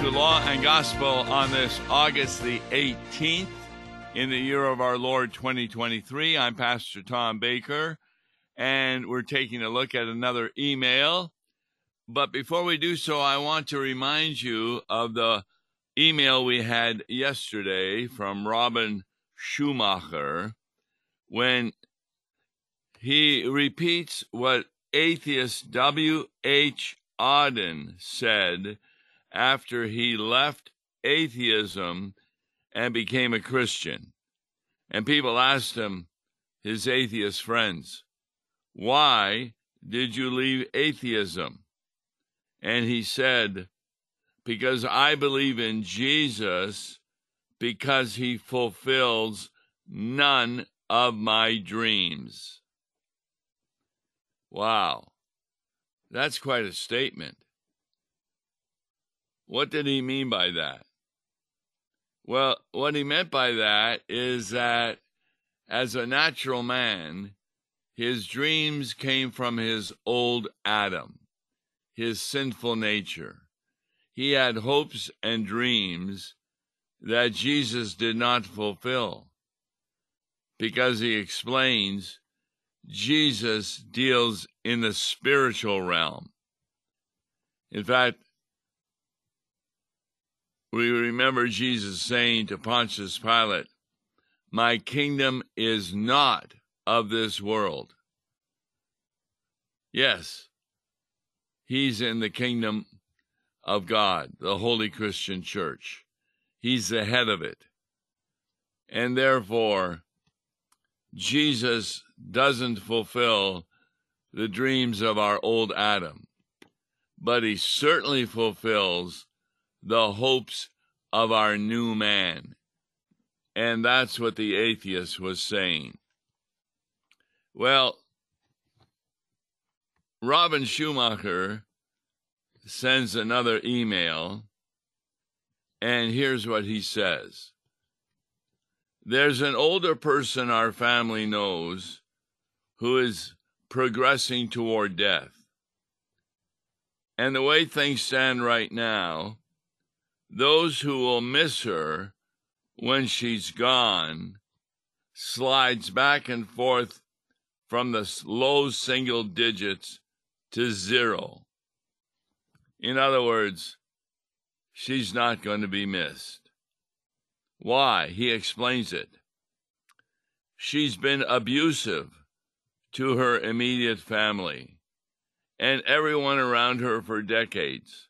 To Law and Gospel on this August the 18th in the year of our Lord 2023. I'm Pastor Tom Baker, and we're taking a look at another email. But before we do so, I want to remind you of the email we had yesterday from Robin Schumacher when he repeats what atheist W.H. Auden said after he left atheism and became a Christian. And people asked him, his atheist friends, why did you leave atheism? And he said, because I believe in Jesus because he fulfills none of my dreams. Wow. That's quite a statement. What did he mean by that? Well, what he meant by that is that as a natural man, his dreams came from his old Adam, his sinful nature. He had hopes and dreams that Jesus did not fulfill because he explains Jesus deals in the spiritual realm. In fact, we remember Jesus saying to Pontius Pilate, My kingdom is not of this world. Yes, he's in the kingdom of God, the Holy Christian Church. He's the head of it. And therefore, Jesus doesn't fulfill the dreams of our old Adam, but he certainly fulfills the hopes of our new man. And that's what the atheist was saying. Well, Robin Schumacher sends another email, and here's what he says There's an older person our family knows who is progressing toward death. And the way things stand right now, those who will miss her when she's gone slides back and forth from the low single digits to zero. In other words, she's not going to be missed. Why? He explains it. She's been abusive to her immediate family and everyone around her for decades,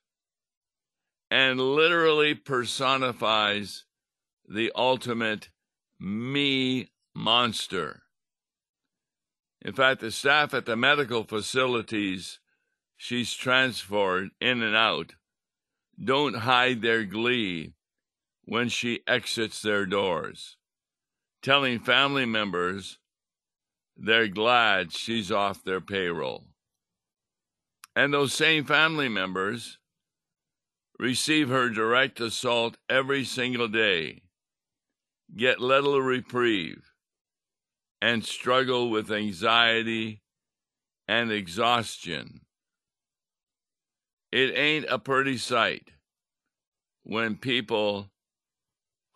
and literally personifies the ultimate me monster. In fact, the staff at the medical facilities she's transferred in and out don't hide their glee when she exits their doors, telling family members they're glad she's off their payroll. And those same family members receive her direct assault every single day, get little reprieve, and struggle with anxiety and exhaustion. It ain't a pretty sight when people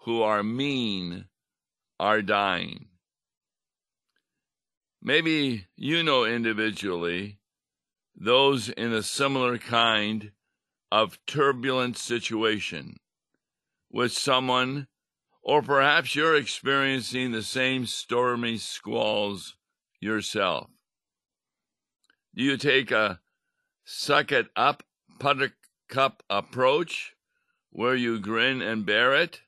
who are mean are dying. Maybe you know individually those in a similar kind of turbulent situation with someone, or perhaps you're experiencing the same stormy squalls yourself. Do you take a suck it up, buttercup approach where you grin and bear it?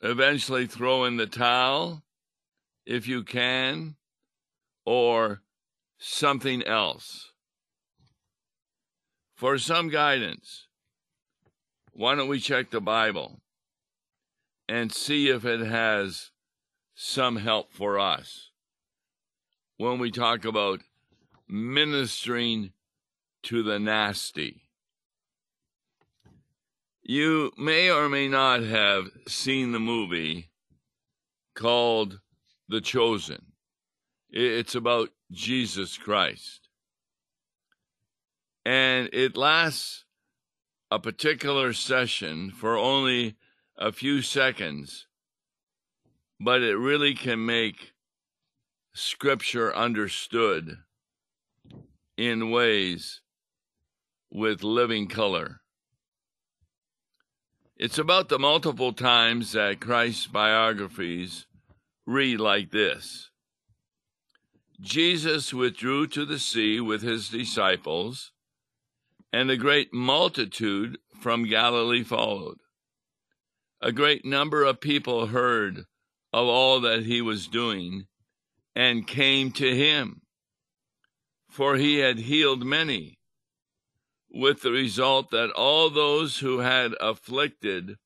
Eventually throw in the towel? if you can, or something else. For some guidance, why don't we check the Bible and see if it has some help for us when we talk about ministering to the nasty? You may or may not have seen the movie called the chosen. It's about Jesus Christ. And it lasts a particular session for only a few seconds, but it really can make Scripture understood in ways with living color. It's about the multiple times that Christ's biographies read like this Jesus withdrew to the sea with his disciples, and a great multitude from Galilee followed. A great number of people heard of all that he was doing and came to him, for he had healed many with the result that all those who had afflicted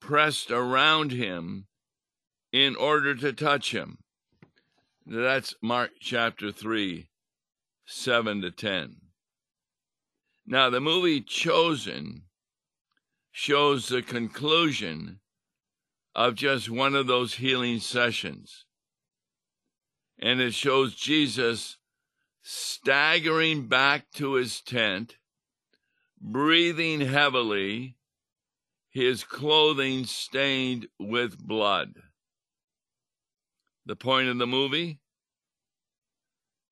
pressed around him in order to touch him. That's Mark chapter 3, 7 to 10. Now, the movie Chosen shows the conclusion of just one of those healing sessions. And it shows Jesus staggering back to his tent breathing heavily, his clothing stained with blood. The point of the movie?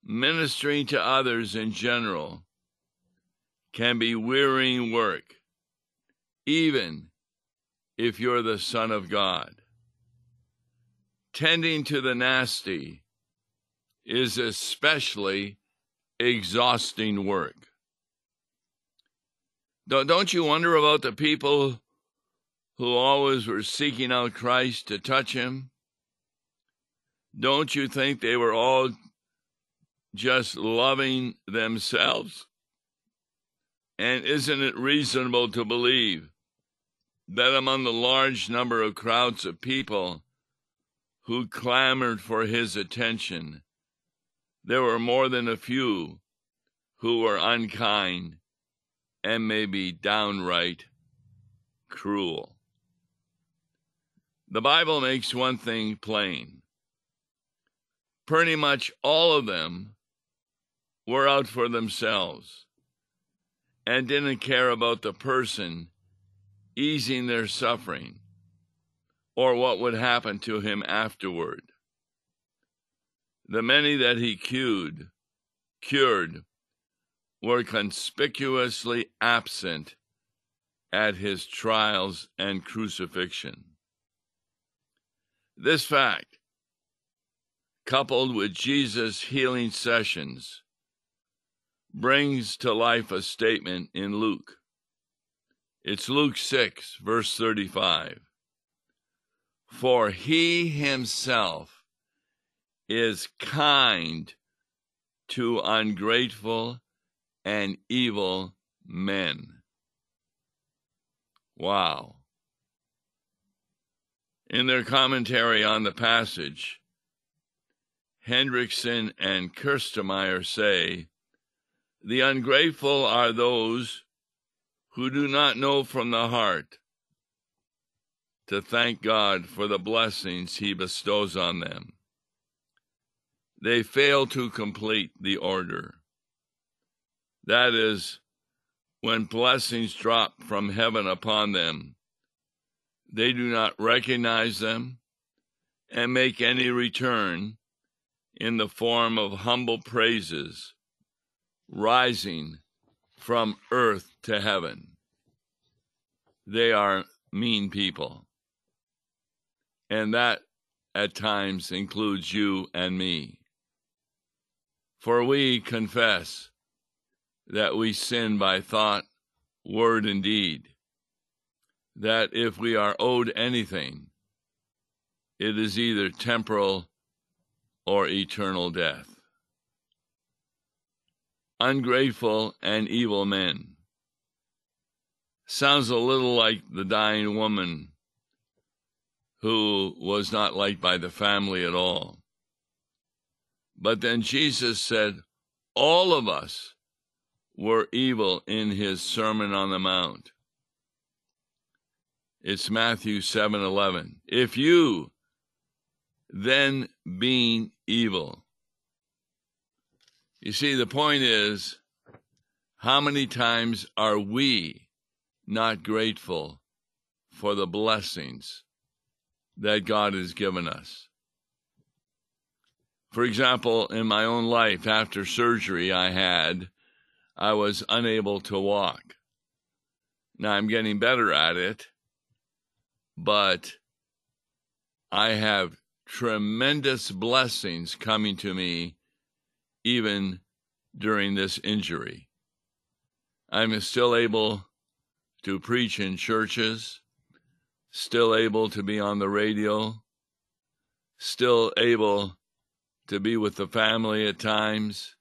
Ministering to others in general can be wearying work, even if you're the Son of God. Tending to the nasty is especially exhausting work. Don't you wonder about the people who always were seeking out Christ to touch him? Don't you think they were all just loving themselves? And isn't it reasonable to believe that among the large number of crowds of people who clamored for his attention, there were more than a few who were unkind and maybe downright cruel. The Bible makes one thing plain. Pretty much all of them were out for themselves and didn't care about the person easing their suffering or what would happen to him afterward. The many that he cured, cured were conspicuously absent at his trials and crucifixion. This fact, coupled with Jesus' healing sessions, brings to life a statement in Luke. It's Luke 6, verse 35. For he himself is kind to ungrateful and evil men. Wow. In their commentary on the passage, Hendriksen and Kistemaker say, The ungrateful are those who do not know from the heart to thank God for the blessings He bestows on them. They fail to complete the order. That is, when blessings drop from heaven upon them, they do not recognize them and make any return in the form of humble praises rising from earth to heaven. They are mean people. And that at times includes you and me. For we confess that we sin by thought, word, and deed, that if we are owed anything, it is either temporal or eternal death. Ungrateful and evil men. Sounds a little like the dying woman who was not liked by the family at all. But then Jesus said, All of us were evil in his Sermon on the Mount. It's Matthew 7:11. If you then being evil. You see the point is how many times are we not grateful for the blessings that God has given us. For example, in my own life, after surgery I had, I was unable to walk. Now I'm getting better at it, but I have tremendous blessings coming to me even during this injury. I'm still able to preach in churches, still able to be on the radio, still able to be with the family at times,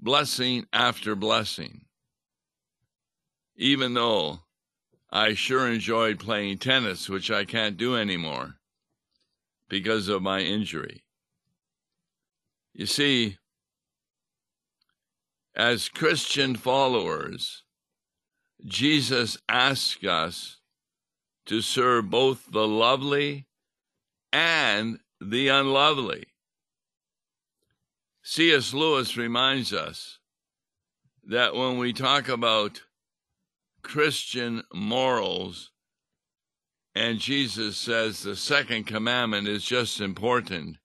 blessing after blessing. Even though I sure enjoyed playing tennis, which I can't do anymore because of my injury. You see, as Christian followers, Jesus asks us to serve both the lovely and the unlovely. C.S. Lewis reminds us that when we talk about Christian morals, and Jesus says the second commandment is just important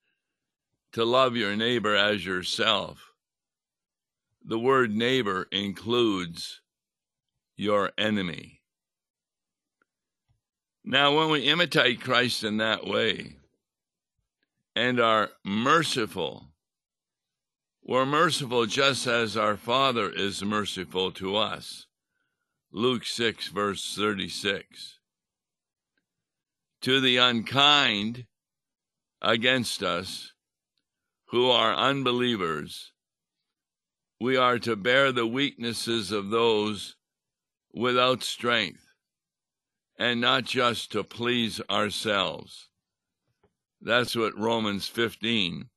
to love your neighbor as yourself. The word neighbor includes your enemy. Now, when we imitate Christ in that way and are merciful, we're merciful just as our Father is merciful to us. Luke 6, verse 36. To the unkind against us, who are unbelievers, we are to bear the weaknesses of those without strength, and not just to please ourselves. That's what Romans 15,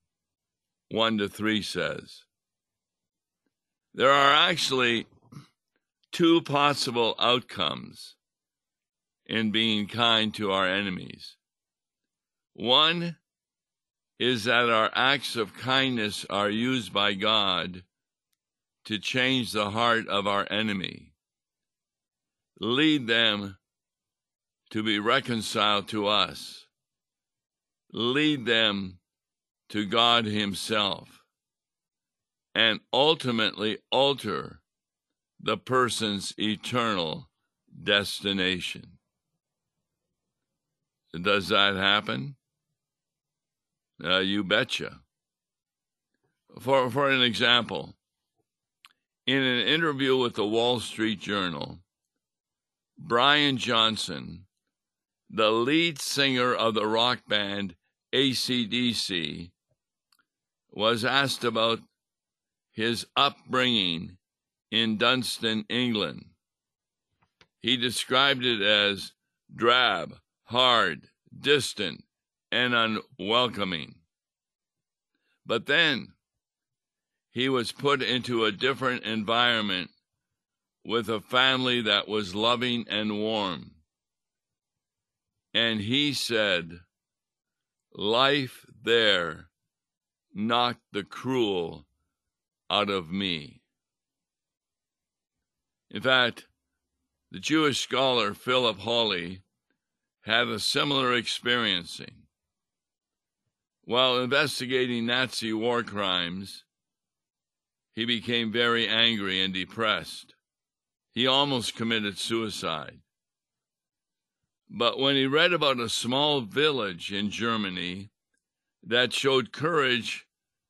1 to 3 says. There are actually two possible outcomes in being kind to our enemies. One is that our acts of kindness are used by God to change the heart of our enemy, lead them to be reconciled to us, lead them to God Himself, and ultimately alter the person's eternal destination. Does that happen? Uh, you betcha. For, for an example, in an interview with the Wall Street Journal, Brian Johnson, the lead singer of the rock band AC/DC, was asked about his upbringing in Dunston, England. He described it as drab, hard, distant, and unwelcoming. But then he was put into a different environment with a family that was loving and warm. And he said, Life there knocked the cruel out of me. In fact, the Jewish scholar Philip Hallie had a similar experiencing. While investigating Nazi war crimes, he became very angry and depressed. He almost committed suicide. But when he read about a small village in Germany that showed courage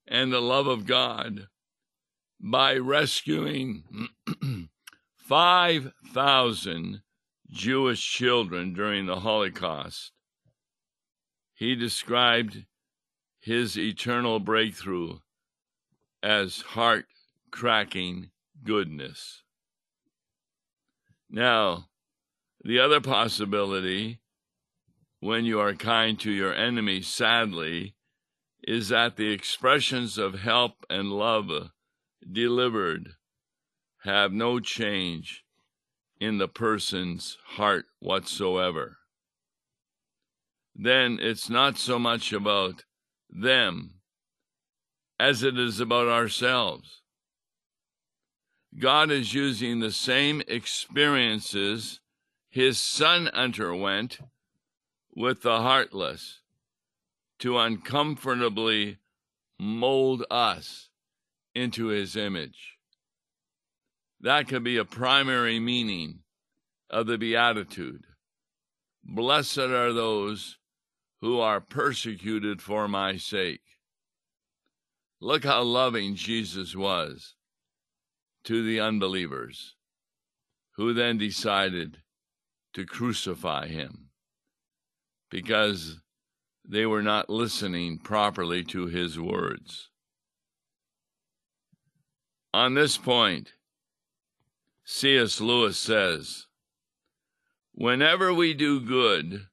and the love of God by rescuing 5,000 Jewish children during the Holocaust, he described his eternal breakthrough as heart cracking goodness. Now, the other possibility, when you are kind to your enemy, sadly, is that the expressions of help and love delivered have no change in the person's heart whatsoever. Then it's not so much about them as it is about ourselves. God is using the same experiences his son underwent with the heartless to uncomfortably mold us into his image. That could be a primary meaning of the Beatitude. Blessed are those who are persecuted for my sake. Look how loving Jesus was to the unbelievers, who then decided to crucify him because they were not listening properly to his words. On this point, C.S. Lewis says, Whenever we do good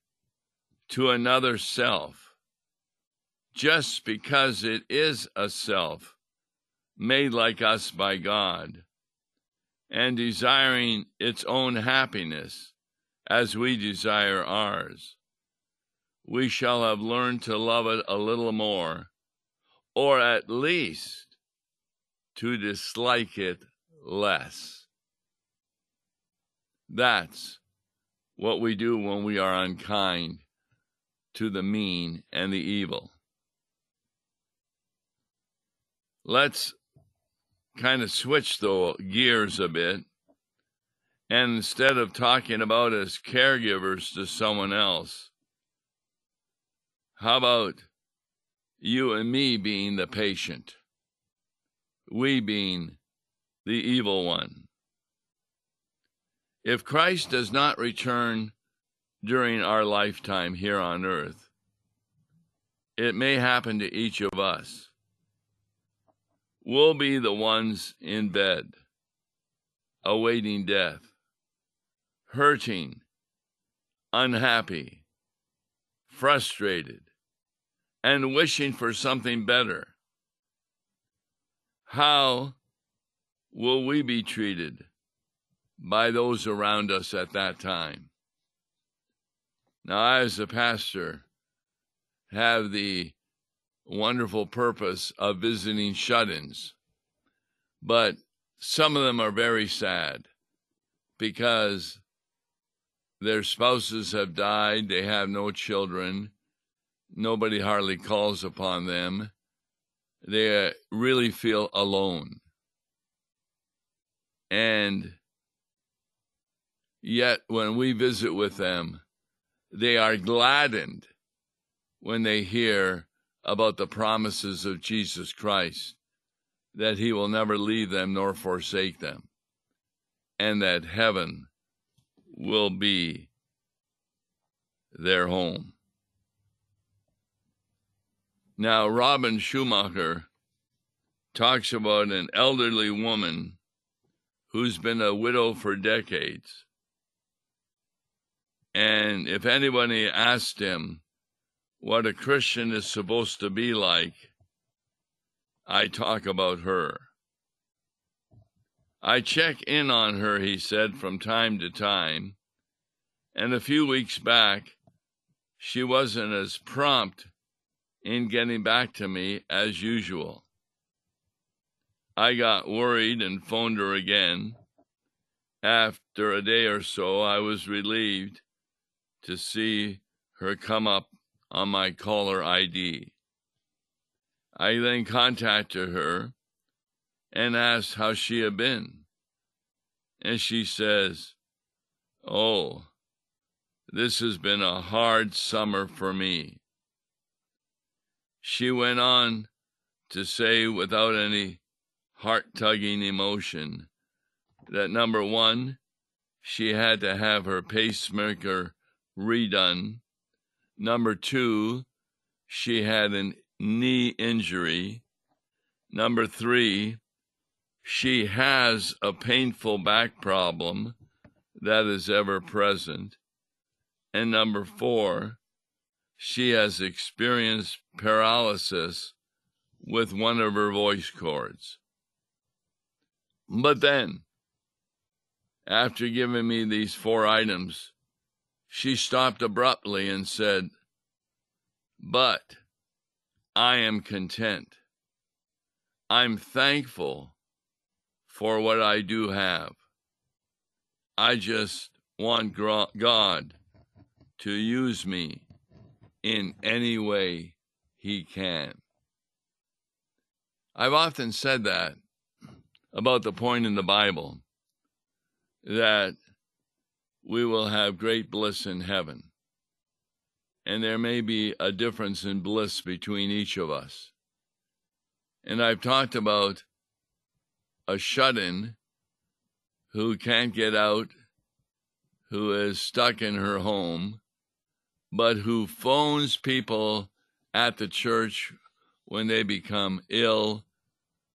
to another self, just because it is a self made like us by God, and desiring its own happiness as we desire ours, we shall have learned to love it a little more, or at least to dislike it less. That's what we do when we are unkind to the mean and the evil. Let's kind of switch the gears a bit. And instead of talking about as caregivers to someone else, how about you and me being the patient? We being the evil one. If Christ does not return during our lifetime here on earth, it may happen to each of us. We'll be the ones in bed, awaiting death, hurting, unhappy, frustrated, and wishing for something better. How will we be treated by those around us at that time? Now, I, as a pastor, have the wonderful purpose of visiting shut ins, but some of them are very sad because their spouses have died, they have no children, nobody hardly calls upon them. They uh, really feel alone. And yet, when we visit with them, they are gladdened when they hear about the promises of Jesus Christ, that he will never leave them nor forsake them, and that heaven will be their home. Now, Robin Schumacher talks about an elderly woman who's been a widow for decades. And if anybody asked him what a Christian is supposed to be like, I talk about her. I check in on her, he said, from time to time, and a few weeks back, she wasn't as prompt in getting back to me as usual. I got worried and phoned her again. After a day or so, I was relieved to see her come up on my caller ID. I then contacted her and asked how she had been. And she says, Oh, this has been a hard summer for me. She went on to say, without any heart tugging emotion, that number one, she had to have her pacemaker redone Number two, she had a knee injury. Number three, she has a painful back problem that is ever present. And number four, she has experienced paralysis with one of her voice cords. But then, after giving me these four items, she stopped abruptly and said, But I am content. I'm thankful for what I do have. I just want God to use me in any way He can. I've often said that about the point in the Bible that we will have great bliss in heaven. And there may be a difference in bliss between each of us. And I've talked about a shut in who can't get out, who is stuck in her home, but who phones people at the church when they become ill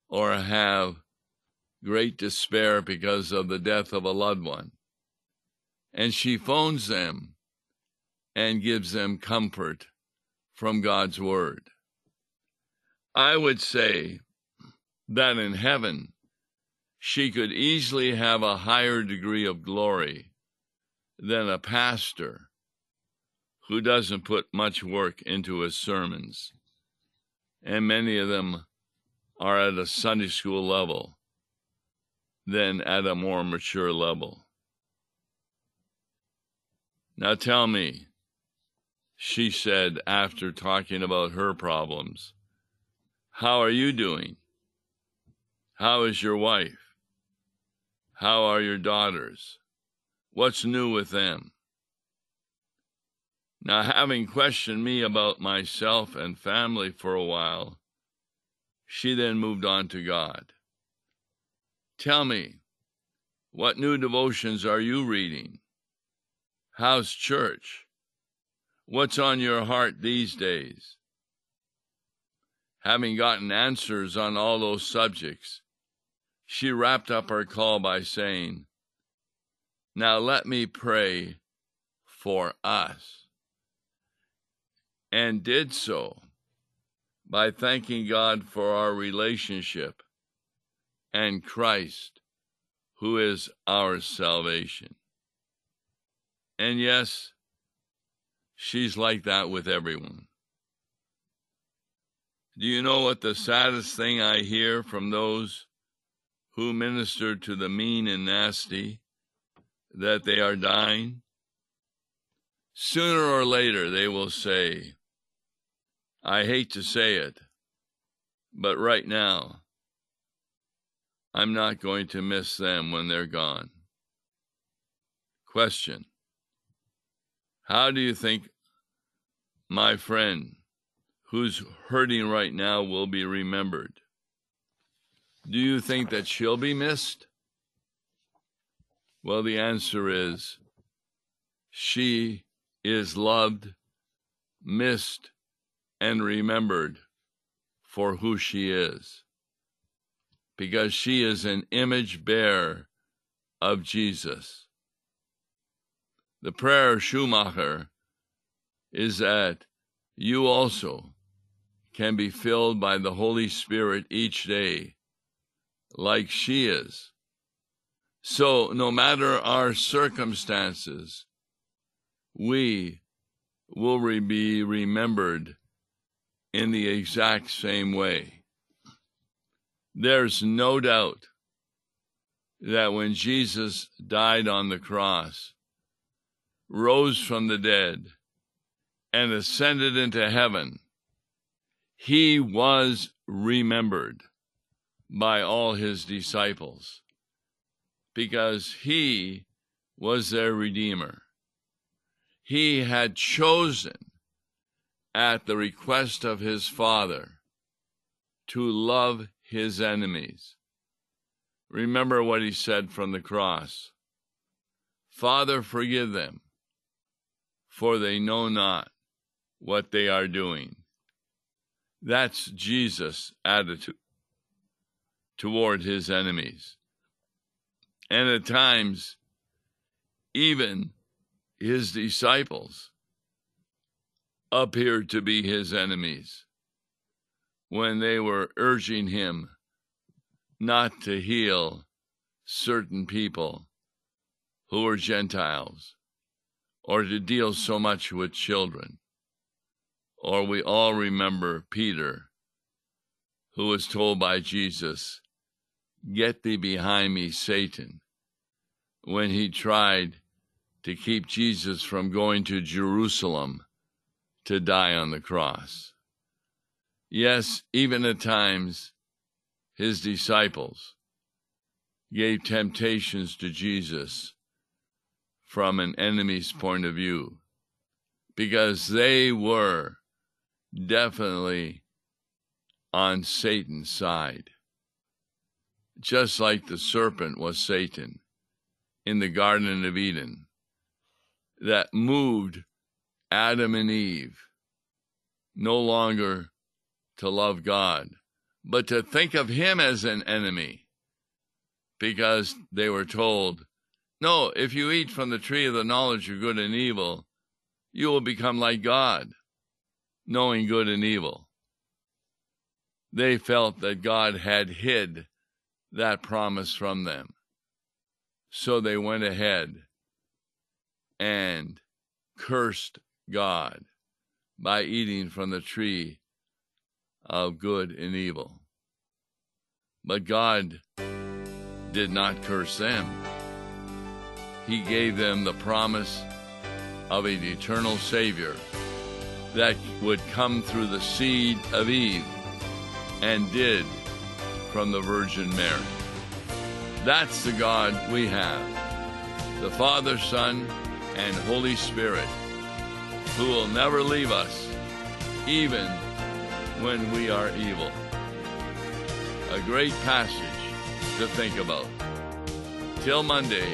or have great despair because of the death of a loved one. And she phones them and gives them comfort from God's word. I would say that in heaven, she could easily have a higher degree of glory than a pastor who doesn't put much work into his sermons. And many of them are at a Sunday school level than at a more mature level. Now tell me, she said after talking about her problems, how are you doing? How is your wife? How are your daughters? What's new with them? Now, having questioned me about myself and family for a while, she then moved on to God. Tell me, what new devotions are you reading? How's church? What's on your heart these days? Having gotten answers on all those subjects, she wrapped up her call by saying, Now let me pray for us. And did so by thanking God for our relationship and Christ, who is our salvation. And yes, she's like that with everyone. Do you know what the saddest thing I hear from those who minister to the mean and nasty that they are dying, sooner or later they will say, I hate to say it, but right now, I'm not going to miss them when they're gone. Question How do you think my friend who's hurting right now will be remembered? Do you think that she'll be missed? Well, the answer is she is loved, missed, and remembered for who she is, because she is an image bearer of Jesus. The prayer of Schumacher is that you also can be filled by the Holy Spirit each day like she is. So, no matter our circumstances, we will be remembered in the exact same way. There's no doubt that when Jesus died on the cross, rose from the dead, and ascended into heaven, he was remembered by all his disciples because he was their Redeemer. He had chosen at the request of his Father to love his enemies. Remember what he said from the cross Father, forgive them, for they know not what they are doing. That's Jesus' attitude toward his enemies. And at times, even his disciples appeared to be his enemies when they were urging him not to heal certain people who were Gentiles or to deal so much with children. Or we all remember Peter, who was told by Jesus, Get thee behind me, Satan, when he tried to keep Jesus from going to Jerusalem to die on the cross. Yes, even at times, his disciples gave temptations to Jesus from an enemy's point of view because they were definitely on Satan's side. Just like the serpent was Satan in the Garden of Eden that moved Adam and Eve no longer to love God, but to think of him as an enemy because they were told, No, if you eat from the tree of the knowledge of good and evil, you will become like God, knowing good and evil. They felt that God had hid that promise from them. So they went ahead and cursed God by eating from the tree of good and evil. But God did not curse them. He gave them the promise of an eternal Savior that would come through the seed of Eve and did from the Virgin Mary. That's the God we have the Father, Son, and Holy Spirit, who will never leave us, even when we are evil. A great passage to think about. Till Monday,